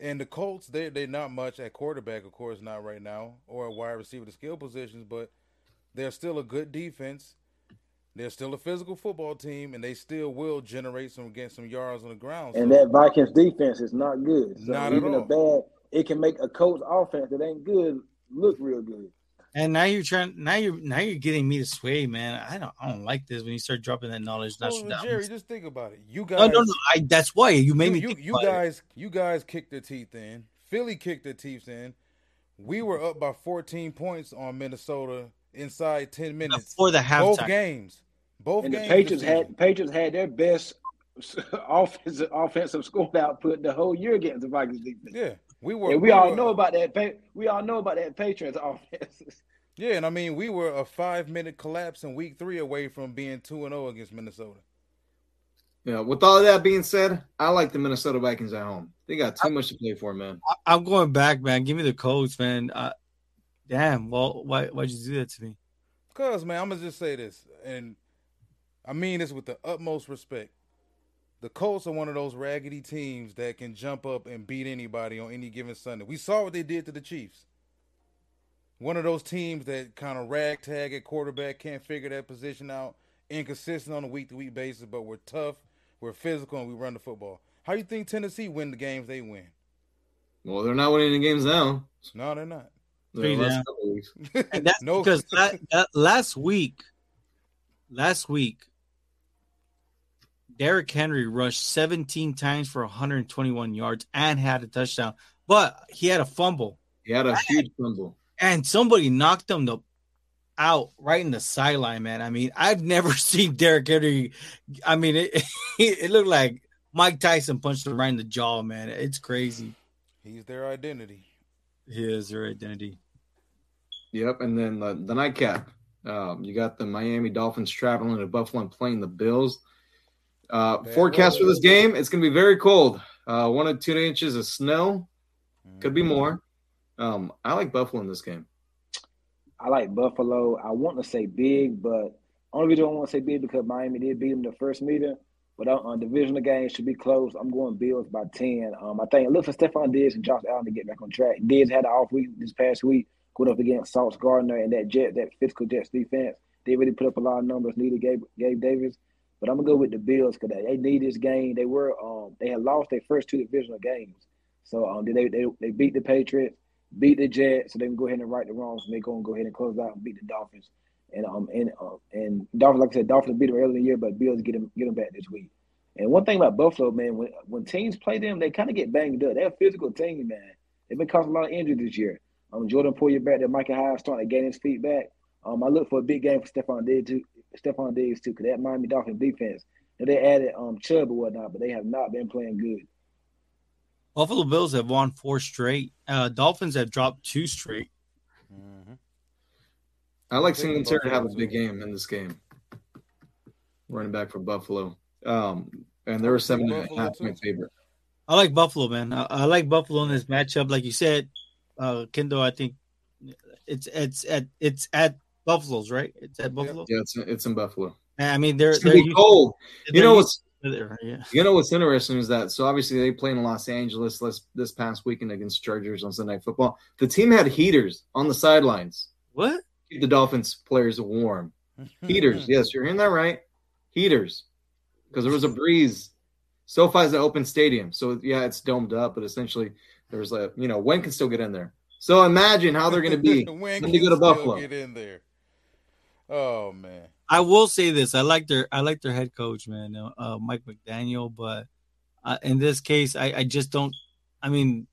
And the Colts, they they're not much at quarterback, of course, not right now, or at wide receiver, the skill positions, but they're still a good defense. They're still a physical football team, and they still will generate some get some yards on the ground. And So- that Vikings defense is not good. So Not at even a bad, it can make a Colts offense that ain't good look real good. And now you're trying. Now you're now you're getting me to sway, man. I don't. I don't like this when you start dropping that knowledge. Well, Nostradamus. Jerry, just think about it. You guys, no, no, no. I. That's why you made you, me. you, think you about it. guys, you guys kicked their teeth in. Philly kicked their teeth in. We were up by 14 points on Minnesota inside 10 minutes. Before the Both games, both And the games. Patriots had. Patriots had their best offensive offensive score output the whole year against the Vikings defense. Yeah, we were. And we all were- know about that. We all know about that Patriots offense. Yeah, and I mean, we were a five minute collapse in week three away from being two and zero against Minnesota. Yeah, with all of that being said, I like the Minnesota Vikings at home. They got too much to play for, man. I- I'm going back, man. Give me the Colts, man. Uh, damn. Well, why why'd you do that to me? Cause man, I'm gonna just say this, and I mean this with the utmost respect. The Colts are one of those raggedy teams that can jump up and beat anybody on any given Sunday. We saw what they did to the Chiefs. One of those teams that kind of ragtag at quarterback, can't figure that position out, inconsistent on a week to week basis, but we're tough, we're physical, and we run the football. How do you think Tennessee win the games they win? Well, they're not winning the games now. No, they're not. The Three last couple weeks. And that's No. because that, that last week, last week, Derrick Henry rushed 17 times for 121 yards and had a touchdown, but he had a fumble He had a huge fumble. and somebody knocked him the out right in the sideline. Man, I mean, I've never seen Derrick Henry. I mean, it it looked like Mike Tyson punched him right in the jaw. Man, it's crazy. He's their identity. He is their identity. Yep, and then the, the nightcap. Um, you got the Miami Dolphins traveling to Buffalo and playing the Bills. Uh, Bad forecast for this game: it's going to be very cold. Uh, one to two inches of snow, could be more. Um, I like Buffalo in this game. I like Buffalo. I want to say big, but Only reason I want to say big because Miami did beat them the first meeting, but on, on divisional games should be close. I'm going Bills by ten. Um, I think look for Stefon Diggs and Josh Allen to get back on track. Diggs had an off week this past week, going up against Sauce Gardner and that Jet, that physical Jets defense. They really put up a lot of numbers. Needed Gabe, Gabe Davis, but I'm gonna go with the Bills because they, need this game. They were um they had lost their first two divisional games, so um they they they beat the Patriots, beat the Jets, so they can go ahead and right the wrongs. And they're gonna go ahead and close out and beat the Dolphins. And um and uh, and Dolphins, like I said, Dolphins beat them earlier in the year, but Bills get them get them back this week. And one thing about Buffalo, man, when when teams play them, they kind of get banged up. They're a physical team, man. They've been causing a lot of injuries this year. Um, Jordan Poyer back there, Micah Hyde starting to gain his feet back. Um, I look for a big game for Stefon Diggs. Stefon Diggs too, because that Miami Dolphins defense. And they added um Chubb or whatnot, but they have not been playing good. Buffalo Bills have won four straight. Uh, Dolphins have dropped two straight. Mm-hmm. I like Singletary to have a big game in this game. Running back for Buffalo. Um, and they're a seven and a half point favorite. I like Buffalo, man. I, I, like Buffalo in this matchup. Like you said, uh, Kendall, I think it's it's at it's at Buffalo's, right? It's at Buffalo. Yeah, it's it's in Buffalo. I mean, they're they're be cold. You know what's yeah. you know what's interesting is that so obviously they play in Los Angeles this this past weekend against Chargers on Sunday Night Football. The team had heaters on the sidelines. What? Keep the Dolphins players warm. Heaters, yes, you're hearing that right. Heaters, because there was a breeze. SoFi is an open stadium, so yeah, it's domed up, but essentially there's a you know wind can still get in there. So imagine how they're going to be when they go to Buffalo. Get in there. Oh man. I will say this: I like their I like their head coach, man, uh, Mike McDaniel. But uh, in this case, I, I just don't. I mean,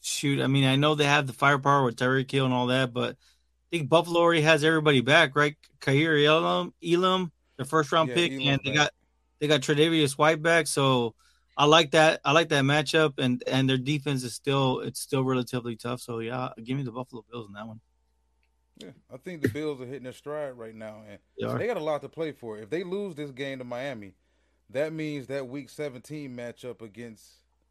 shoot. I mean, I know they have the firepower with Tyreek Hill and all that, but I think Buffalo already has everybody back, right? Kaiir Elam, Elam, the first round Yeah, pick, Elam and they back. got they got Tre'Davious White back. So I like that. I like that matchup, and and their defense is still it's still relatively tough. So yeah, give me the Buffalo Bills in that one. Yeah, I think the Bills are hitting their stride right now, and They they got a lot to play for. If they lose this game to Miami, that means that Week 17 matchup against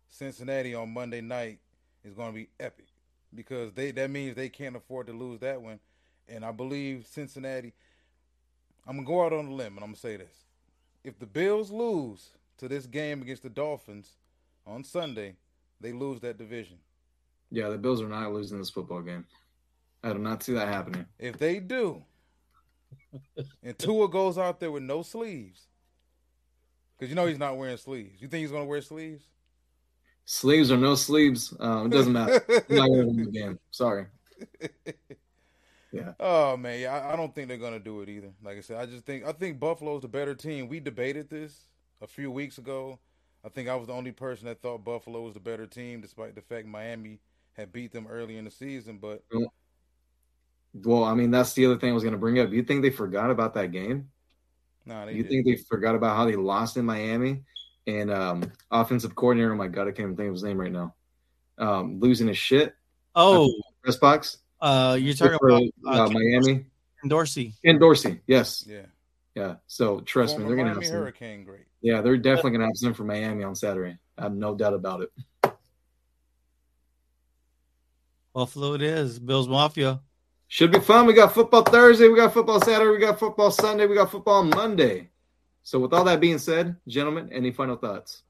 Cincinnati on Monday night is going to be epic because they that means they can't afford to lose that one. And I believe Cincinnati. I'm gonna go out on a limb and I'm gonna say this: if the Bills lose to this game against the Dolphins on Sunday, they lose that division. Yeah, the Bills are not losing this football game. I do not see that happening. If they do, and Tua goes out there with no sleeves, because you know he's not wearing sleeves. You think he's going to wear sleeves? Sleeves or no sleeves, um, it doesn't matter. Not going to the game. Sorry. Yeah. Oh man, yeah, I, I don't think they're going to do it either. Like I said, I just think I think Buffalo's the better team. We debated this a few weeks ago. I think I was the only person that thought Buffalo was the better team, despite the fact Miami had beat them early in the season. But Well, I mean, that's the other thing I was going to bring up. You think they forgot about that game? they you did. think they forgot about how they lost in Miami? And um, offensive coordinator, oh my God, I can't even think of his name right now. Um, losing his shit. Oh, Press box. uh, you're talking for, about uh, uh, Miami Dorsey. and Dorsey. Yes. yeah, Yeah. So trust Former me, they're going to have some. Hurricane great. Yeah, they're definitely going to have some for Miami on Saturday. I have no doubt about it. Buffalo it is. Bills Mafia. Should be fun. We got football Thursday. We got football Saturday. We got football Sunday. We got football Monday. So, with all that being said, gentlemen, any final thoughts?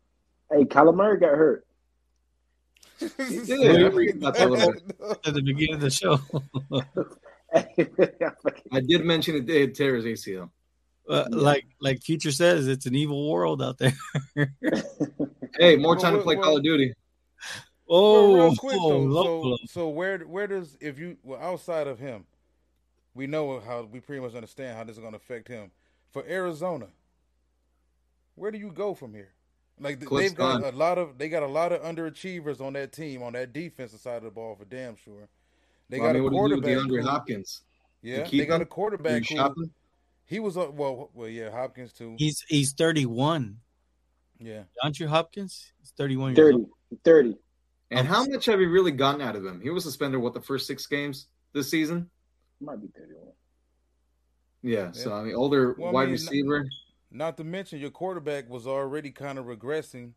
Hey, Kyler Murray got hurt. did. I forgot about that a little At the beginning of the show. I did mention it did tear his ACL. Uh, like like Future says, it's an evil world out there. Hey, more time to play Call of Duty. Oh, well, real quick oh, though, low so, so where where does if you well outside of him, we know how we pretty much understand how this is going to affect him. For Arizona, where do you go from here? Like th- Cliff's they've got gone. a lot of they got a lot of underachievers on that team on that defensive side of the ball for damn sure. They Well, I got mean, a what do you quarterback. DeAndre who- Hopkins? yeah, keep they got a quarterback you who he was uh, well well yeah Hopkins too. He's he's 31. Yeah, Andrew Hopkins? He's 31 years 30. old. 30. And um, how much have you really gotten out of him? He was suspended, what, the first six games this season? Might be 31. Yeah. So, I mean, older Well, I wide mean, receiver. Not to mention your quarterback was already kind of regressing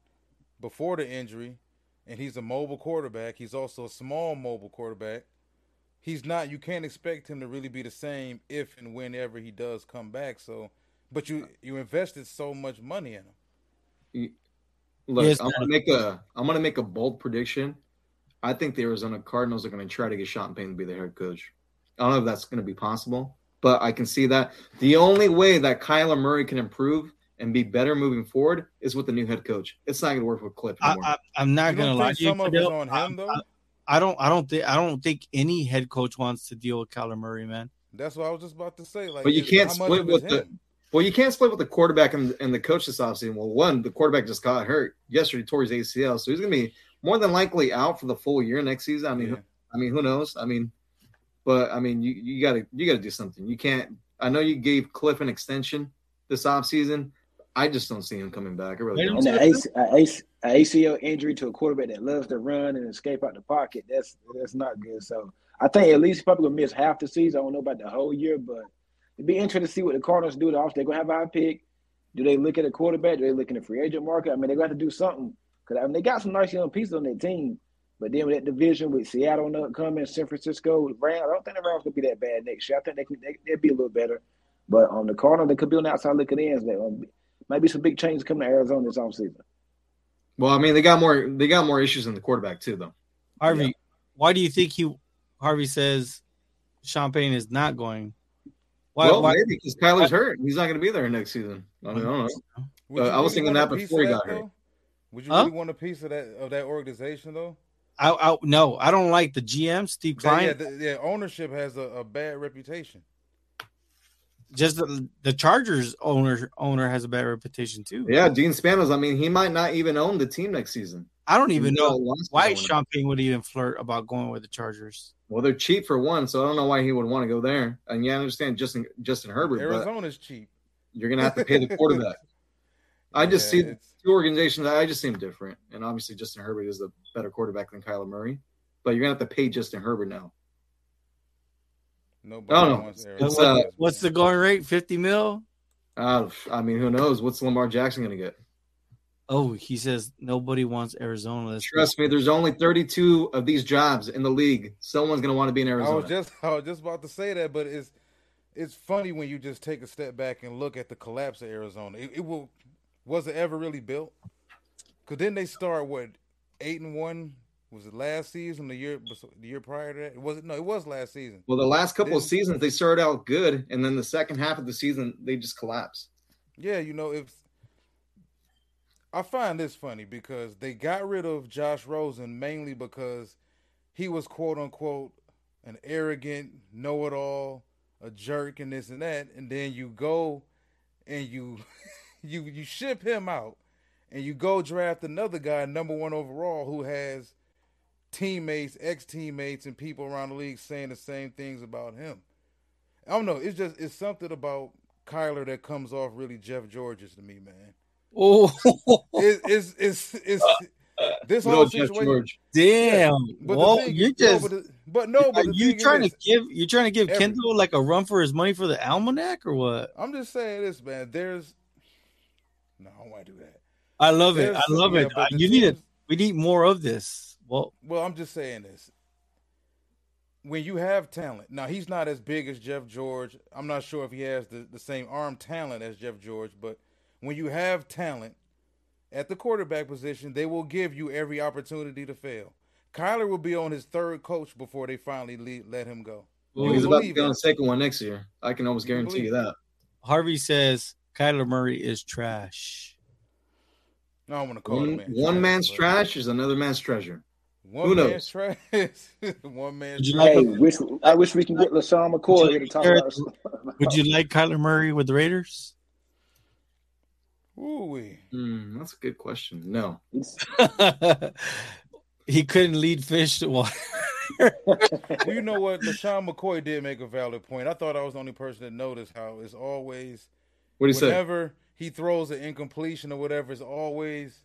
before the injury, and he's a mobile quarterback. He's also a small mobile quarterback. he's not. You can't expect him to really be the same if and whenever he does come back. So, but you you invested so much money in him. Look, Yes, I'm gonna make a I'm gonna make a bold prediction. I think the Arizona Cardinals are gonna try to get Sean Payton to be the head coach. I don't know if that's gonna be possible, but I can see that. The only way that Kyler Murray can improve and be better moving forward is with the new head coach. It's not gonna work with Cliff I, anymore. I, I'm not You gonna lie to you. some of it's Fidel. on I- him though? I, I don't. I don't think. I don't think any head coach wants to deal with Kyler Murray, man. That's what I was just about to say. Like, but you can't split of it's with the him? Well, you can't split with the quarterback and, and the coach this offseason. Well, one, the quarterback just got hurt yesterday, tore his ACL, so he's gonna be more than likely out for the full year next season. I mean, Yeah. I mean, who knows? I mean, but I mean, you you gotta you gotta do something. You can't. I know you gave Cliff an extension this offseason. I just don't see him coming back. I really don't. And the AC, a ACL injury to a quarterback that loves to run and escape out the pocket, that's that's not good. So I think at least he's probably gonna miss half the season. I don't know about the whole year, but it'd be interesting to see what the Cardinals do. The off they're gonna have a high pick. Do they look at a quarterback? Do they look in the free agent market? I mean, they're gonna have to do something because I mean they got some nice young pieces on their team. But then with that division with Seattle not coming, San Francisco, Rams, I don't think the Rams could be that bad next year. I think they could they, they'd be a little better. But on the Cardinals, they could be on the outside looking in. There um, might be some big changes coming to Arizona this offseason. Well, I mean, they got more they got more issues in the quarterback too, though. Harvey, why do you think he? Harvey says Champagne is not going. Why? well, why maybe because Kyler's hurt. He's not going to be there next season. I, mean, I don't know. Uh, you I was thinking that before of he that, got hurt. though? Would you Huh? really want a piece of that of that organization though? I, I, no, I don't like the GM Steve That- Keim. yeah, the, yeah, ownership has a, a bad reputation. Just the, the Chargers owner owner has a bad reputation too. Yeah, Dean Spanos. I mean, he might not even own the team next season. I don't even He know why own it. Sean Payton would even flirt about going with the Chargers. Well, they're cheap for one, so I don't know why he would want to go there. And yeah, I understand Justin Justin Herbert, but Arizona's cheap. you're going to have to pay the quarterback. I just Yeah, see it's- two organizations. I just seem different, and obviously Justin Herbert is a better quarterback than Kyler Murray. But you're going to have to pay Justin Herbert now. Nobody I don't know. wants It's, uh, What's the going rate? Fifty mil? Uh, I mean, who knows? What's Lamar Jackson going to get? Oh, he says nobody wants Arizona. That's Trust me, there's only 32 of these jobs in the league. Someone's going to want to be in Arizona. I Arizona. was just I was just about to say that, but it's it's funny when you just take a step back and look at the collapse of Arizona. It, it will was it ever really built? Because then they start what eight and one was it last season? The year the year prior to that, it wasn't. No, it was last season. Well, the last couple of seasons they started out good, and then the second half of the season they just collapse. Yeah, you know, if I find this funny because they got rid of Josh Rosen mainly because he was quote unquote an arrogant know it all, a jerk and this and that, and then you go and you you you ship him out and you go draft another guy number one overall who has teammates, ex teammates, and people around the league saying the same things about him. I don't know. It's just it's something about Kyler that comes off really Jeff George's to me, man. Oh, It, it's it's it's this whole Jeff situation. George. damn! But the Well, thing you is- no, just but, the- but no, but the you thing trying is, to give you trying to give Every- Kendall like a run for his money for the almanac or what? I'm just saying this, man. There's no, I don't want to do that. I love it. I love yeah, it. but Uh, You need it. We need more of this. Well, Well, I'm just saying this. When you have talent, now he's not as big as Jeff George. I'm not sure if he has the, the same arm talent as Jeff George, but when you have talent at the quarterback position, they will give you every opportunity to fail. Kyler will be on his third coach before they finally lead, let him go. Well, he's about to believe be on the second one next year. I can almost You guarantee you that. Harvey says Kyler Murray is trash. No, I don't want to call One, him man one man's but trash is another man's treasure. One Who man's trash. one man's you trash. like Hey, wish, I wish we can get LeSean McCoy here to talk Jared, about. Would you like Kyler Murray with the Raiders? Ooh-wee. Hmm, that's a good question. No. he couldn't lead fish to water. Well, you know what? LeSean McCoy did make a valid point. I thought I was the only person that noticed how it's always What do you say? whenever he throws an incompletion or whatever, it's always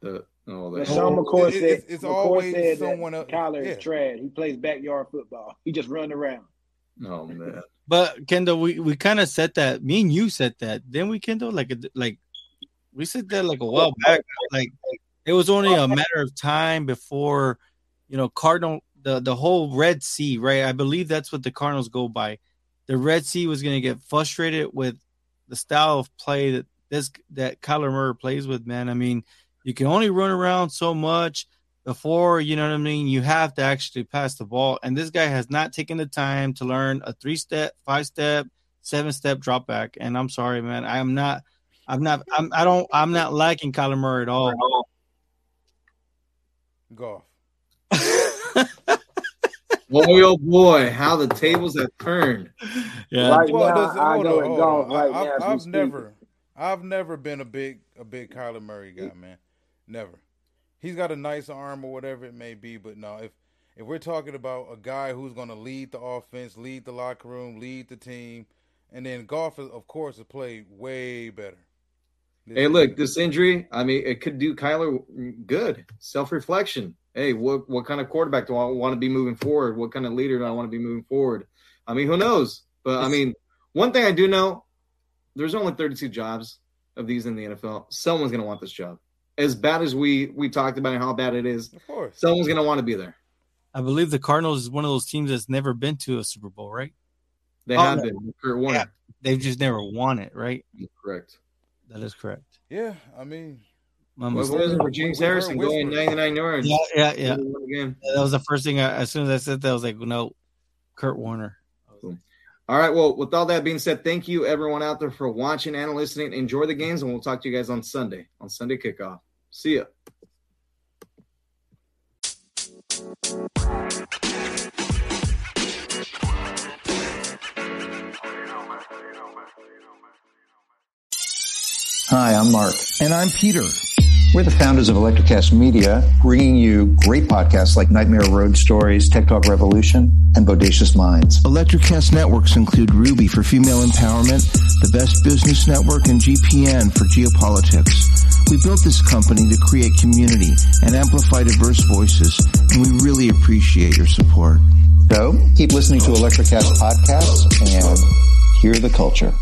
The, oh, the, LeSean Oh, McCoy it- said, it's- it's McCoy always said someone that else- Kyler yeah. is trash. He plays backyard football. He just run around. Oh man. But Kendall, we, we kind of said that. Me and you said that, didn't we, Kendall? Like like we said that like a while back. Like it was only a matter of time before you know Cardinal the the whole Red Sea, right? I believe that's what the Cardinals go by. The Red Sea was going to get frustrated with the style of play that this that Kyler Murray plays with. Man, I mean, you can only run around so much before you know what I mean. You have to actually pass the ball, and this guy has not taken the time to learn a three step, five step, seven step drop back. And I'm sorry, man, I am not. I'm not. I'm. I don't. I'm not liking Kyler Murray at all. Goff. boy, oh boy, how the tables have turned. Yeah. Right Well, now, listen, I hold go on, at hold golf on. right I, now. as have we I've never, I've never been a big, a big Kyler Murray guy, man. Never. He's got a nice arm or whatever it may be, but no, if if we're talking about a guy who's going to lead the offense, lead the locker room, lead the team, and then Goff, is, of course, has played way better. this Hey, look, this injury, I mean, it could do Kyler good. Self reflection. Hey, what what kind of quarterback do I want to be moving forward? What kind of leader do I want to be moving forward? I mean, who knows? But I mean, one thing I do know, there's only 32 jobs of these in the NFL. Someone's gonna want this job. As bad as we we talked about how bad it is, of course. someone's gonna want to be there. I believe the Cardinals is one of those teams that's never been to a Super Bowl, right? They Oh, have no. been. Kurt Warner. They've just never won it, right? Correct. That is correct. Yeah, I mean, My What mistake. was it for James We've Harrison going 99 yards? Yeah, yeah, yeah. Again. That was the first thing. I, as soon as I said that, I was like, no, Kurt Warner. All right. Well, with all that being said, thank you everyone out there for watching and listening. Enjoy the games, and we'll talk to you guys on Sunday on Sunday kickoff. See ya. Hi, I'm Mark. And I'm Peter. We're the founders of Electrocast Media, bringing you great podcasts like Nightmare Road Stories, Tech Talk Revolution, and Bodacious Minds. Electrocast networks include Ruby for female empowerment, the Best Business Network, and GPN for geopolitics. We built this company to create community and amplify diverse voices, and we really appreciate your support. So keep listening to Electrocast podcasts and hear the culture.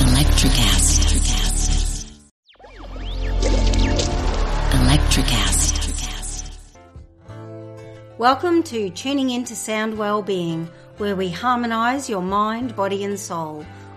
Electrocast. Electrocast. Welcome to Tuning Into Sound Wellbeing, where we harmonise your mind, body, and soul.